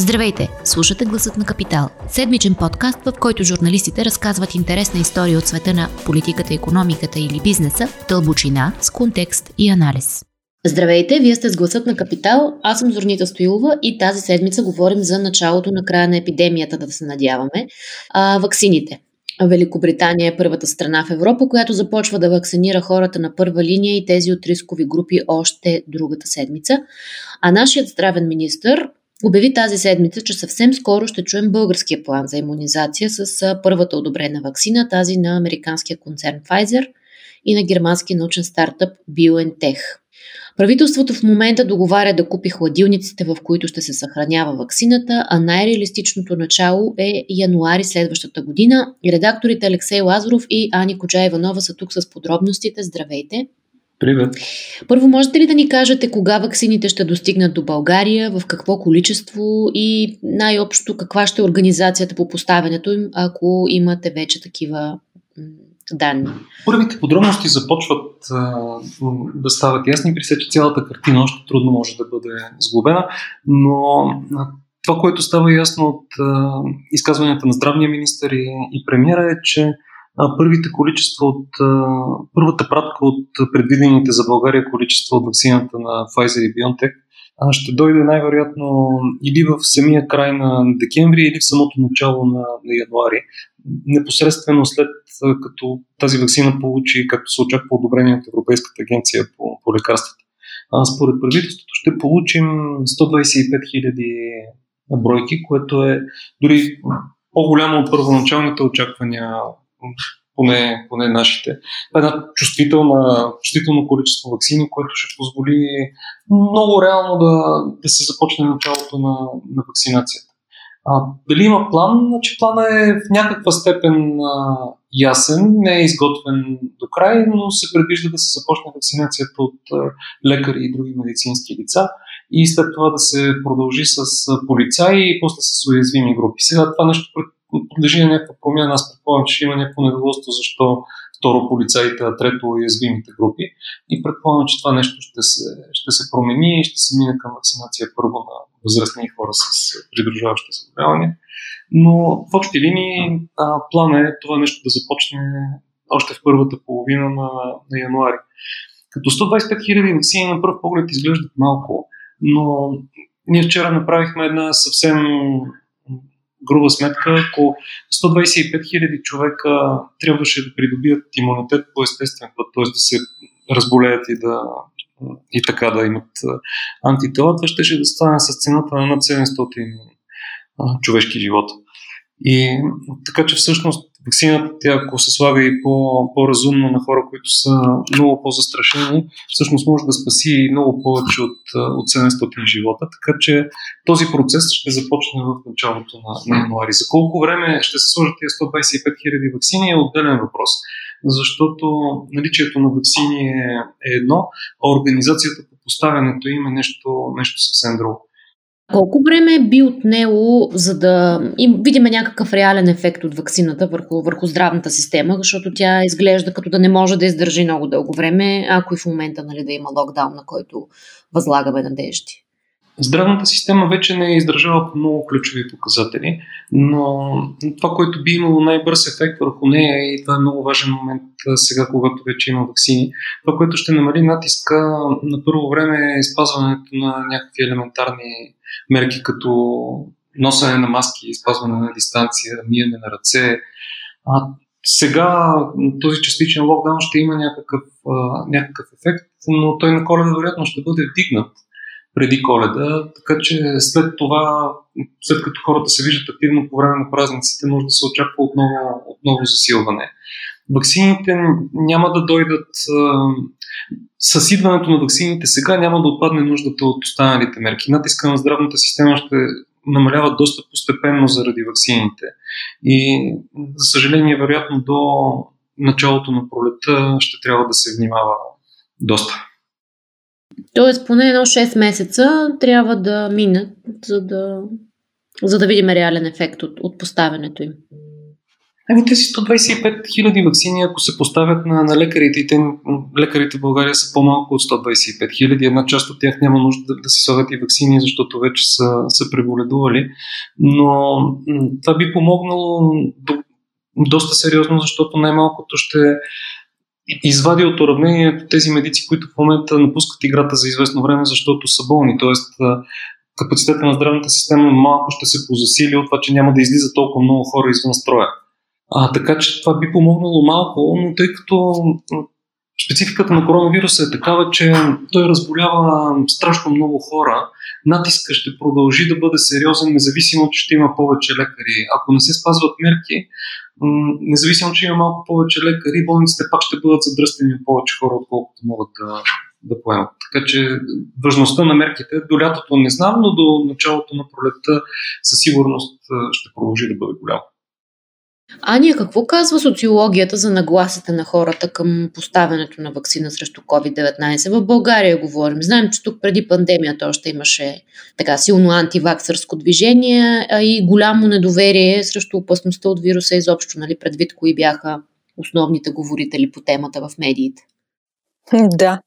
Здравейте! Слушате Гласът на Капитал. Седмичен подкаст, в който журналистите разказват интересна история от света на политиката, економиката или бизнеса, дълбочина, с контекст и анализ. Здравейте, вие сте с Гласът на Капитал. Аз съм Зорнита Стоилова и тази седмица говорим за началото на края на епидемията, да се надяваме. А, ваксините. Великобритания е първата страна в Европа, която започва да вакцинира хората на първа линия и тези от рискови групи още другата седмица. А нашият здравен министр обяви тази седмица, че съвсем скоро ще чуем българския план за иммунизация с първата одобрена вакцина, тази на американския концерн Pfizer и на германския научен стартъп BioNTech. Правителството в момента договаря да купи хладилниците, в които ще се съхранява ваксината, а най-реалистичното начало е януари следващата година. Редакторите Алексей Лазаров и Ани Коджа Иванова са тук с подробностите. Здравейте! Привет! Първо, можете ли да ни кажете кога ваксините ще достигнат до България, в какво количество и най-общо каква ще е организацията по поставянето им, ако имате вече такива данни? Първите подробности започват а, да стават ясни, при че цялата картина още трудно може да бъде сглобена, но това, което става ясно от а, изказванията на здравния министр и, и премиера е, че първите количества от първата пратка от предвидените за България количества от вакцината на Pfizer и BioNTech ще дойде най-вероятно или в самия край на декември, или в самото начало на, на януари. Непосредствено след като тази вакцина получи, както се очаква, одобрение от Европейската агенция по, по лекарствата. А според правителството ще получим 125 хиляди бройки, което е дори по-голямо от първоначалните очаквания поне, поне нашите. Това е една чувствителна, чувствително количество вакцини, което ще позволи много реално да, да се започне началото на, на вакцинацията. А, дали има план? Значи плана е в някаква степен а, ясен, не е изготвен до край, но се предвижда да се започне вакцинацията от а, лекари и други медицински лица и след това да се продължи с полицаи и после с уязвими групи. Сега това нещо подлежи на някаква промяна. Аз предполагам, че има някакво недоволство, защо второ полицаите, а трето уязвимите групи. И предполагам, че това нещо ще се, ще се промени и ще се мине към вакцинация първо на възрастни хора с придружаващи заболявания. Но в общи линии плана е това нещо да започне още в първата половина на, на януари. Като 125 хиляди вакцини на пръв поглед изглеждат малко, но ние вчера направихме една съвсем груба сметка, ако 125 хиляди човека трябваше да придобият имунитет по естествен път, т.е. да се разболеят и да и така да имат антитела, това ще, ще да стане с цената на над 700 човешки живота. И така че всъщност вакцината, тя ако се слага и по, по-разумно на хора, които са много по-застрашени, всъщност може да спаси много повече от, от 700 живота. Така че този процес ще започне в началото на, на януари. За колко време ще се сложат тези 125 хиляди вакцини е отделен въпрос. Защото наличието на вакцини е, е едно, а организацията по поставянето им е нещо, нещо съвсем друго. Колко време би отнело, за да им видим някакъв реален ефект от вакцината върху, върху здравната система, защото тя изглежда като да не може да издържи много дълго време, ако и в момента нали, да има локдаун, на който възлагаме надежди? Здравната система вече не е издържала по много ключови показатели, но това, което би имало най-бърз ефект върху нея и това е много важен момент сега, когато вече има вакцини, това, което ще намали натиска на първо време е спазването на някакви елементарни мерки, като носене на маски, спазване на дистанция, миене на ръце. А сега този частичен локдаун ще има някакъв, някакъв ефект, но той на коледа вероятно ще бъде вдигнат преди коледа, така че след това, след като хората се виждат активно по време на празниците, може да се очаква отново, отново засилване. Ваксините няма да дойдат с идването на ваксините сега няма да отпадне нуждата от останалите мерки. Натиска на здравната система ще намалява доста постепенно заради ваксините. И, за съжаление, вероятно до началото на пролета ще трябва да се внимава доста. Тоест, поне едно 6 месеца трябва да минат, за да, за да видим реален ефект от, от поставянето им. Ами тези 125 хиляди вакцини, ако се поставят на, на лекарите, и те, лекарите в България са по-малко от 125 хиляди, една част от тях няма нужда да, да си слагат и вакцини, защото вече са, са преболедували. Но това би помогнало до, доста сериозно, защото най-малкото ще извади от уравнението тези медици, които в момента напускат играта за известно време, защото са болни. Тоест, капацитета на здравната система малко ще се позасили от това, че няма да излиза толкова много хора извън строя. А, така че това би помогнало малко, но тъй като спецификата на коронавируса е такава, че той разболява страшно много хора, натиска ще продължи да бъде сериозен, независимо, че ще има повече лекари. Ако не се спазват мерки, независимо, че има малко повече лекари, болниците пак ще бъдат задръстени от повече хора, отколкото могат да, да поемат. Така че важността на мерките до лятото не знам, но до началото на пролетта със сигурност ще продължи да бъде голямо. Ания, какво казва социологията за нагласата на хората към поставянето на вакцина срещу COVID-19? В България говорим. Знаем, че тук преди пандемията още имаше така силно антиваксърско движение а и голямо недоверие срещу опасността от вируса изобщо, нали, предвид кои бяха основните говорители по темата в медиите. Да.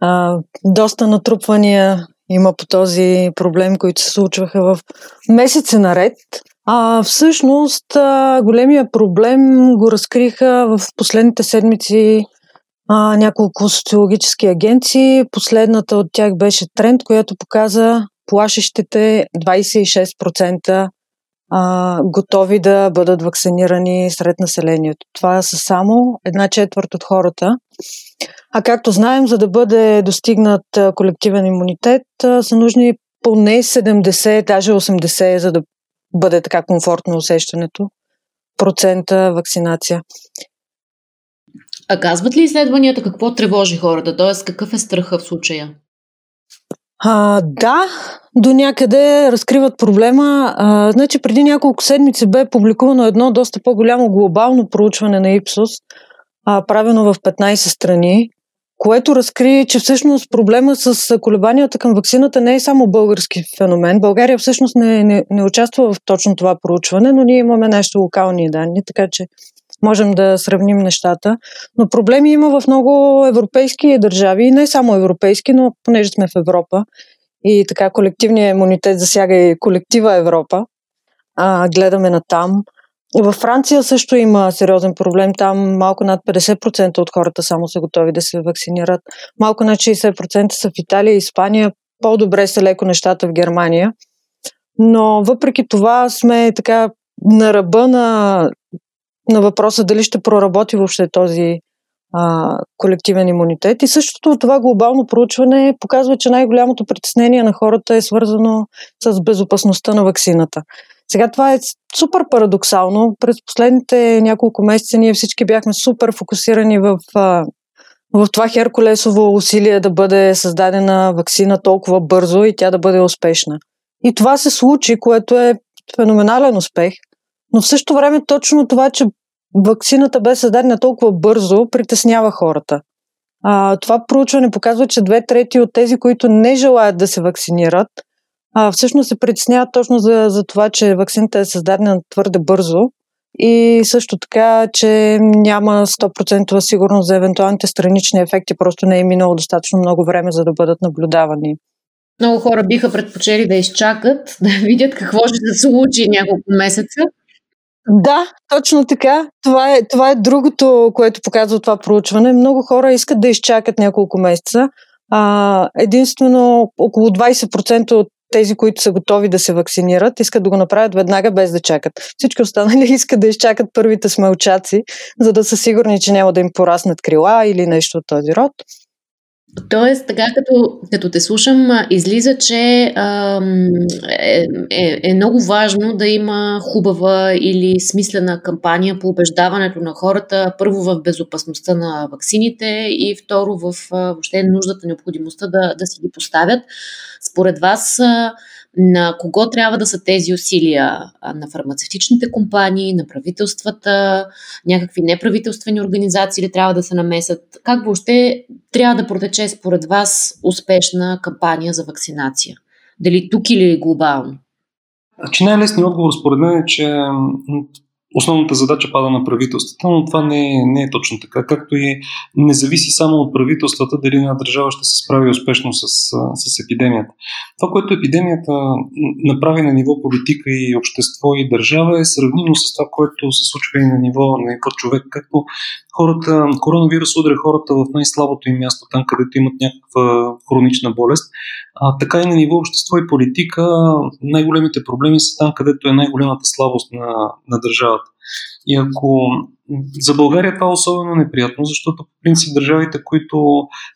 А, доста натрупвания има по този проблем, които се случваха в месеци наред. А, всъщност, големия проблем го разкриха в последните седмици а, няколко социологически агенции. Последната от тях беше тренд, която показа плашещите 26% а, готови да бъдат вакцинирани сред населението. Това са само една четвърт от хората. А както знаем, за да бъде достигнат колективен имунитет, са нужни поне 70, даже 80, за да бъде така комфортно усещането, процента вакцинация. А казват ли изследванията какво тревожи хората? Т.е. какъв е страха в случая? А, да, до някъде разкриват проблема. А, значи преди няколко седмици бе публикувано едно доста по-голямо глобално проучване на Ипсос, а, правено в 15 страни, което разкри, че всъщност проблема с колебанията към вакцината не е само български феномен. България всъщност не, не, не участва в точно това проучване, но ние имаме нашите локални данни, така че можем да сравним нещата. Но проблеми има в много европейски държави, не само европейски, но понеже сме в Европа и така колективният имунитет засяга и колектива Европа, а, гледаме на там. Във Франция също има сериозен проблем. Там малко над 50% от хората само са готови да се вакцинират. Малко над 60% са в Италия и Испания. По-добре са леко нещата в Германия. Но въпреки това сме така на ръба на, на въпроса дали ще проработи въобще този а, колективен имунитет. И същото това глобално проучване показва, че най-голямото притеснение на хората е свързано с безопасността на вакцината. Сега това е супер парадоксално. През последните няколко месеца ние всички бяхме супер фокусирани в, в това Херкулесово усилие да бъде създадена вакцина толкова бързо и тя да бъде успешна. И това се случи, което е феноменален успех. Но в същото време точно това, че вакцината бе създадена толкова бързо, притеснява хората. А, това проучване показва, че две трети от тези, които не желаят да се вакцинират, а, всъщност се притесняват точно за, за това, че вакцината е създадена твърде бързо и също така, че няма 100% сигурност за евентуалните странични ефекти, просто не е минало достатъчно много време, за да бъдат наблюдавани. Много хора биха предпочели да изчакат, да видят какво ще се случи няколко месеца. Да, точно така. Това е, това е другото, което показва това проучване. Много хора искат да изчакат няколко месеца. А, единствено около 20% от тези, които са готови да се вакцинират, искат да го направят веднага без да чакат. Всички останали искат да изчакат първите смълчаци, за да са сигурни, че няма да им пораснат крила или нещо от този род. Тоест, така като, като те слушам, излиза, че а, е, е, е много важно да има хубава или смислена кампания по убеждаването на хората, първо в безопасността на ваксините и второ в въобще нуждата, необходимостта да, да си ги поставят. Според вас, на кого трябва да са тези усилия? На фармацевтичните компании, на правителствата, някакви неправителствени организации ли трябва да се намесят? Как въобще трябва да протече според вас успешна кампания за вакцинация? Дали тук или глобално? Значи най-лесният отговор според мен е, че основната задача пада на правителствата, но това не е, не е точно така, както и не зависи само от правителствата дали една държава ще се справи успешно с, с епидемията. Това, което епидемията направи на ниво политика и общество и държава е сравнимо с това, което се случва и на ниво, на ниво човек, както хората, коронавирус удря хората в най-слабото им място, там където имат някаква хронична болест, а, така и на ниво общество и политика най-големите проблеми са там, където е най-голямата слабост на, на държавата. И ако за България това е особено неприятно, защото по принцип държавите, които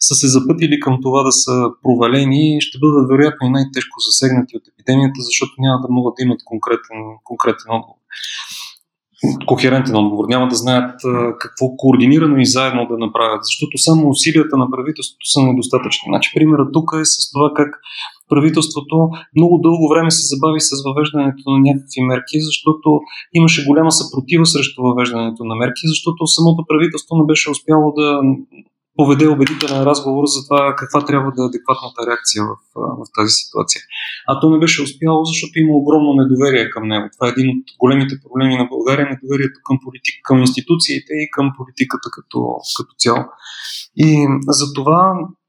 са се запътили към това да са провалени, ще бъдат вероятно и най-тежко засегнати от епидемията, защото няма да могат да имат конкретен, конкретен отговор. Кохерентен отговор, няма да знаят какво координирано и заедно да направят, защото само усилията на правителството са недостатъчни. Значи, примерът тук е с това как правителството много дълго време се забави с въвеждането на някакви мерки, защото имаше голяма съпротива срещу въвеждането на мерки, защото самото правителство не беше успяло да поведе убедителен разговор за това каква трябва да е адекватната реакция в, в тази ситуация. А то не беше успяло, защото има огромно недоверие към него. Това е един от големите проблеми на България, недоверието към политика, към институциите и към политиката като, като цяло. И за това,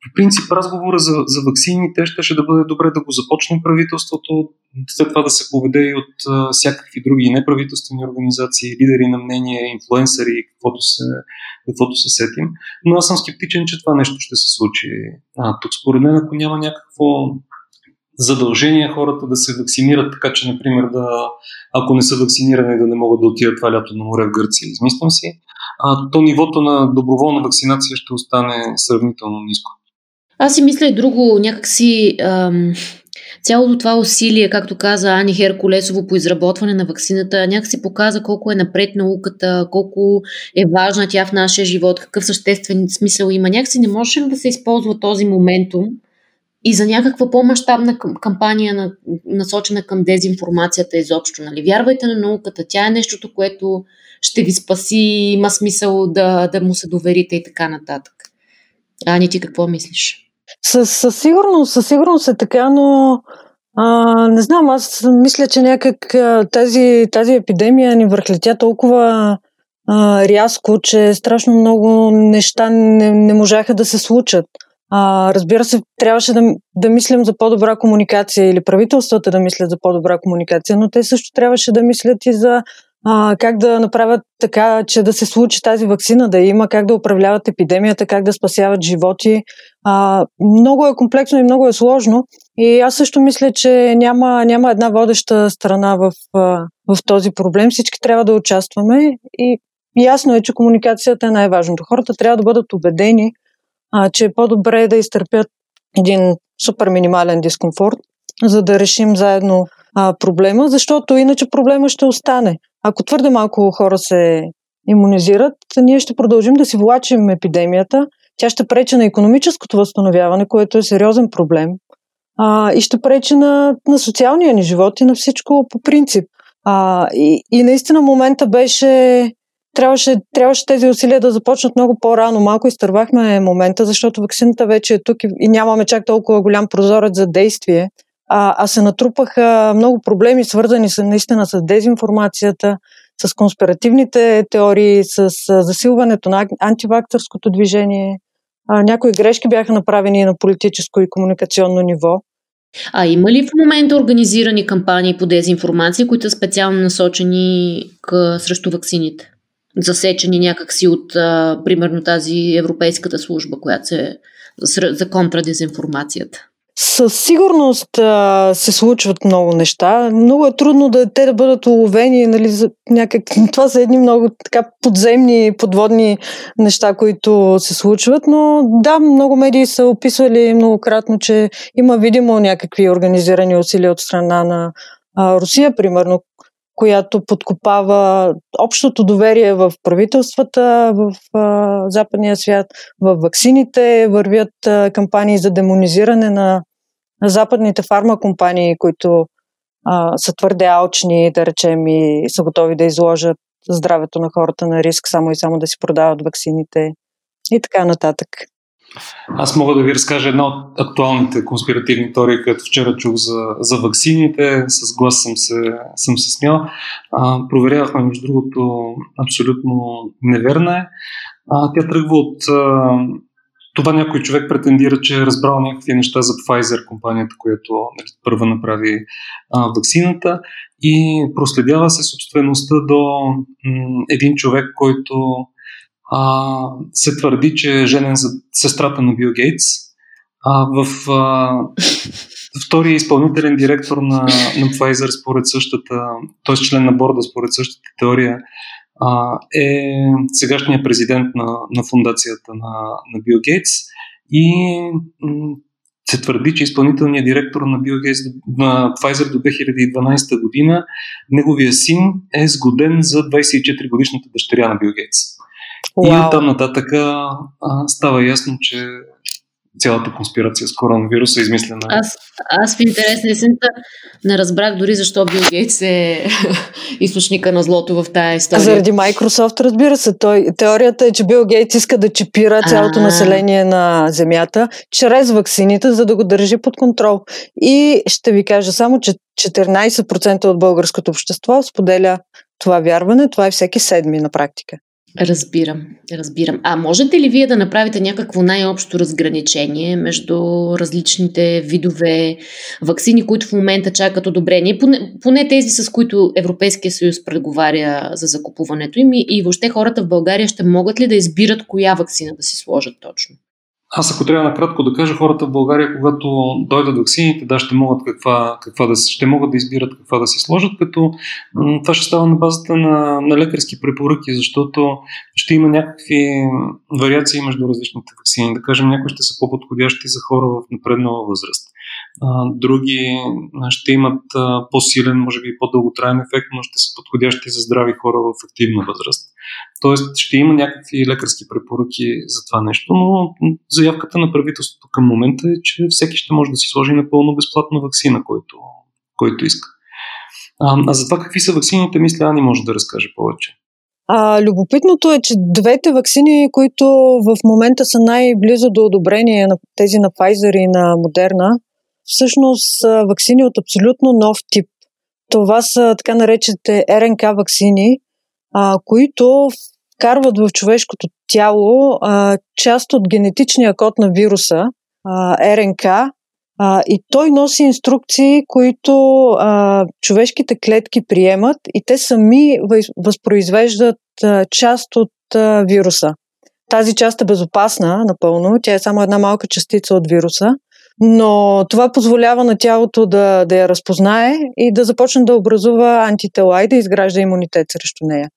по принцип, разговора за, за вакцините ще, ще да бъде добре да го започне правителството, след това да се поведе и от а, всякакви други неправителствени организации, лидери на мнение, инфлуенсъри, каквото се, каквото се сетим. Но аз съм скептичен, че това нещо ще се случи. А, тук според мен, ако няма някакво задължение хората да се вакцинират, така че, например, да, ако не са вакцинирани, да не могат да отидат това лято на море в Гърция, измислям си, а, то нивото на доброволна вакцинация ще остане сравнително ниско. Аз си мисля и друго, някакси ам, цялото това усилие, както каза Ани Херкулесово по изработване на вакцината, някакси показа колко е напред науката, колко е важна тя в нашия живот, какъв съществен смисъл има. Някакси не можеше да се използва този моментум и за някаква по-масштабна кампания, насочена към дезинформацията изобщо. Нали? Вярвайте на науката, тя е нещото, което ще ви спаси, има смисъл да, да му се доверите и така нататък. Ани, ти какво мислиш? Със, със сигурност, със сигурност е така, но а, не знам, аз мисля, че някак тази, тази епидемия ни върхлетя толкова а, рязко, че страшно много неща не, не можаха да се случат. А, разбира се, трябваше да, да мислим за по-добра комуникация или правителствата да мислят за по-добра комуникация, но те също трябваше да мислят и за а, как да направят така, че да се случи тази вакцина, да има, как да управляват епидемията, как да спасяват животи. А, много е комплексно и много е сложно. И аз също мисля, че няма, няма една водеща страна в, в този проблем. Всички трябва да участваме и ясно е, че комуникацията е най-важното. Хората трябва да бъдат убедени, а, че е по-добре да изтърпят един супер минимален дискомфорт, за да решим заедно а, проблема, защото иначе проблема ще остане. Ако твърде малко хора се иммунизират, ние ще продължим да си влачим епидемията. Тя ще пречи на економическото възстановяване, което е сериозен проблем. А, и ще пречи на, на социалния ни живот и на всичко по принцип. А, и, и наистина момента беше трябваше, трябваше тези усилия да започнат много по-рано. Малко изтървахме момента, защото вакцината вече е тук и, и нямаме чак толкова голям прозорец за действие. А, а се натрупаха много проблеми, свързани с, наистина с дезинформацията, с конспиративните теории, с засилването на антивакторското движение. А, някои грешки бяха направени на политическо и комуникационно ниво. А има ли в момента организирани кампании по дезинформация, които са специално насочени к, срещу ваксините? засечени някакси от, а, примерно, тази европейската служба, която се за контрадезинформацията? Със сигурност а, се случват много неща. Много е трудно да те да бъдат уловени. Нали, за някак... Това са едни много така подземни, подводни неща, които се случват. Но да, много медии са описвали многократно, че има видимо някакви организирани усилия от страна на а, Русия, примерно, която подкопава общото доверие в правителствата, в а, западния свят, в ваксините, вървят а, кампании за демонизиране на, на западните фармакомпании, които а, са твърде алчни, да речем, и са готови да изложат здравето на хората на риск, само и само да си продават ваксините и така нататък. Аз мога да ви разкажа една от актуалните конспиративни теории, които вчера чух за, за ваксините. С глас съм се, съм се смял. А, проверявахме, между другото, абсолютно неверна е. А, тя тръгва от а, това някой човек претендира, че е разбрал някакви неща за Pfizer, компанията, която нали, първа направи а, вакцината и проследява се собствеността до м- един човек, който а, се твърди, че е женен за сестрата на Бил Гейтс. А, в а, втория изпълнителен директор на, на Pfizer според същата, т.е. член на борда според същата теория, а, е сегашният президент на, на фундацията на, на Бил Гейтс и се твърди, че изпълнителният директор на Бил Гейтс на Pfizer до 2012 година, неговия син е сгоден за 24 годишната дъщеря на Бил Гейтс. Wow. И оттам нататък а, става ясно, че цялата конспирация с коронавируса е измислена. Аз, аз в интерес на есента не разбрах дори защо Бил Гейтс е източника на злото в тази история. Заради Microsoft, разбира се. Той, теорията е, че Бил Гейтс иска да чипира цялото А-а-а. население на Земята чрез ваксините, за да го държи под контрол. И ще ви кажа само, че 14% от българското общество споделя това вярване. Това е всеки седми на практика. Разбирам, разбирам. А можете ли вие да направите някакво най-общо разграничение между различните видове вакцини, които в момента чакат одобрение, поне, поне тези, с които Европейския съюз преговаря за закупуването им и, и въобще хората в България ще могат ли да избират коя вакцина да си сложат точно? Аз ако трябва накратко да кажа, хората в България, когато дойдат вакцините, да, ще могат, каква, каква да, ще могат да избират каква да си сложат, като това ще става на базата на, на лекарски препоръки, защото ще има някакви вариации между различните вакцини. Да кажем, някои ще са по-подходящи за хора в напреднала възраст. Други ще имат по-силен, може би по-дълготраен ефект, но ще са подходящи за здрави хора в активна възраст. Тоест ще има някакви лекарски препоръки за това нещо, но заявката на правителството към момента е, че всеки ще може да си сложи напълно безплатна вакцина, който, който иска. А, а за това какви са вакцините, мисля, Ани може да разкаже повече. А, любопитното е, че двете вакцини, които в момента са най-близо до одобрение на тези на Pfizer и на Moderna, всъщност са вакцини от абсолютно нов тип. Това са така наречените РНК вакцини, а, които вкарват в човешкото тяло а, част от генетичния код на вируса, а, РНК, а, и той носи инструкции, които а, човешките клетки приемат и те сами възпроизвеждат а, част от а, вируса. Тази част е безопасна напълно, тя е само една малка частица от вируса, но това позволява на тялото да, да я разпознае и да започне да образува антитела и да изгражда имунитет срещу нея.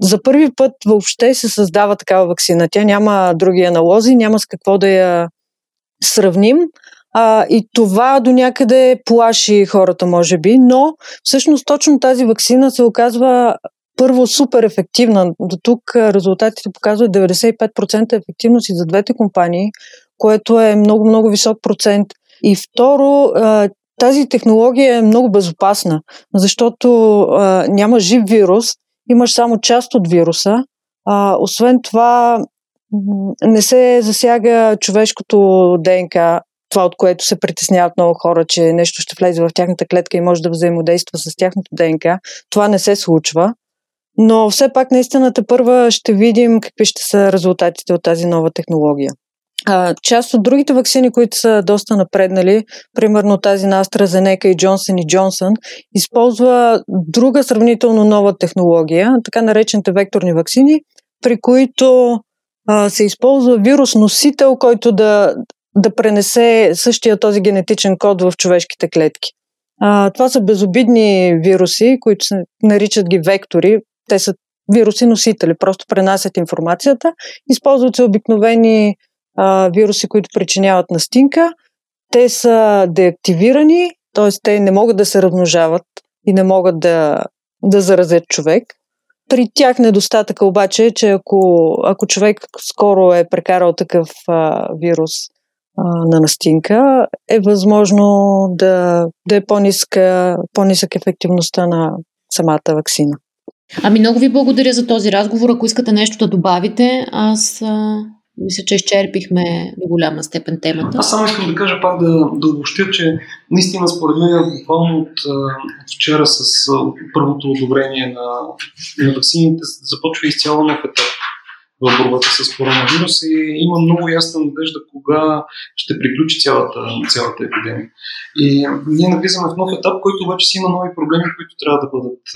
За първи път въобще се създава такава вакцина. Тя няма други аналози, няма с какво да я сравним. А, и това до някъде плаши хората, може би, но всъщност точно тази вакцина се оказва първо супер ефективна. До тук резултатите показват 95% ефективност и за двете компании, което е много-много висок процент. И второ, тази технология е много безопасна, защото няма жив вирус, имаш само част от вируса. Освен това, не се засяга човешкото ДНК, това от което се притесняват много хора, че нещо ще влезе в тяхната клетка и може да взаимодейства с тяхното ДНК. Това не се случва. Но все пак наистина първа ще видим какви ще са резултатите от тази нова технология. А, част от другите вакцини, които са доста напреднали, примерно тази на AstraZeneca и Johnson и Johnson, използва друга сравнително нова технология, така наречените векторни вакцини, при които а, се използва вирус носител, който да, да пренесе същия този генетичен код в човешките клетки. А, това са безобидни вируси, които се наричат ги вектори. Те са вируси носители, просто пренасят информацията. Използват се обикновени а, вируси, които причиняват настинка. Те са деактивирани, т.е. те не могат да се размножават и не могат да, да заразят човек. При тях недостатъка обаче е, че ако, ако човек скоро е прекарал такъв а, вирус а, на настинка, е възможно да, да е по-ниска, по-нисък ефективността на самата вакцина. Ами много ви благодаря за този разговор. Ако искате нещо да добавите, аз Мисля, че изчерпихме до голяма степен темата. Аз само искам да кажа пак да, да обобщя, че наистина според мен буквално от, от вчера с първото одобрение на, на вакцините започва изцяло нов етап в борбата с коронавирус и има много ясна надежда кога ще приключи цялата, цялата епидемия. И ние навлизаме в нов етап, който обаче си има нови проблеми, които трябва да бъдат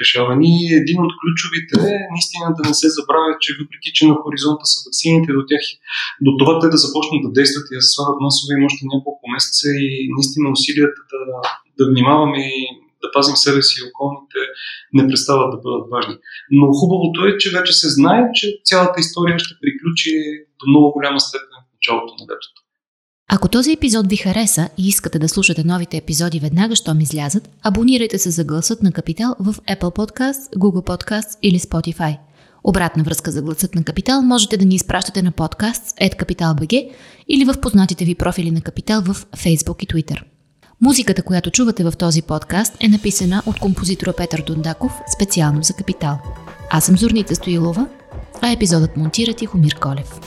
решавани. Един от ключовите е наистина да не се забравя, че въпреки, че на хоризонта са вакцините до тях, до това те да започнат да действат и да се слагат масово има още няколко месеца и наистина усилията да, да внимаваме и да пазим себе си и околните, не престават да бъдат важни. Но хубавото е, че вече се знае, че цялата история ще приключи до много голяма степен в началото на летото. Ако този епизод ви хареса и искате да слушате новите епизоди веднага, щом излязат, абонирайте се за гласът на Капитал в Apple Podcast, Google Podcast или Spotify. Обратна връзка за гласът на Капитал можете да ни изпращате на подкаст @capital.bg или в познатите ви профили на Капитал в Facebook и Twitter. Музиката, която чувате в този подкаст е написана от композитора Петър Дундаков специално за Капитал. Аз съм Зорница Стоилова, а епизодът монтира Тихомир Колев.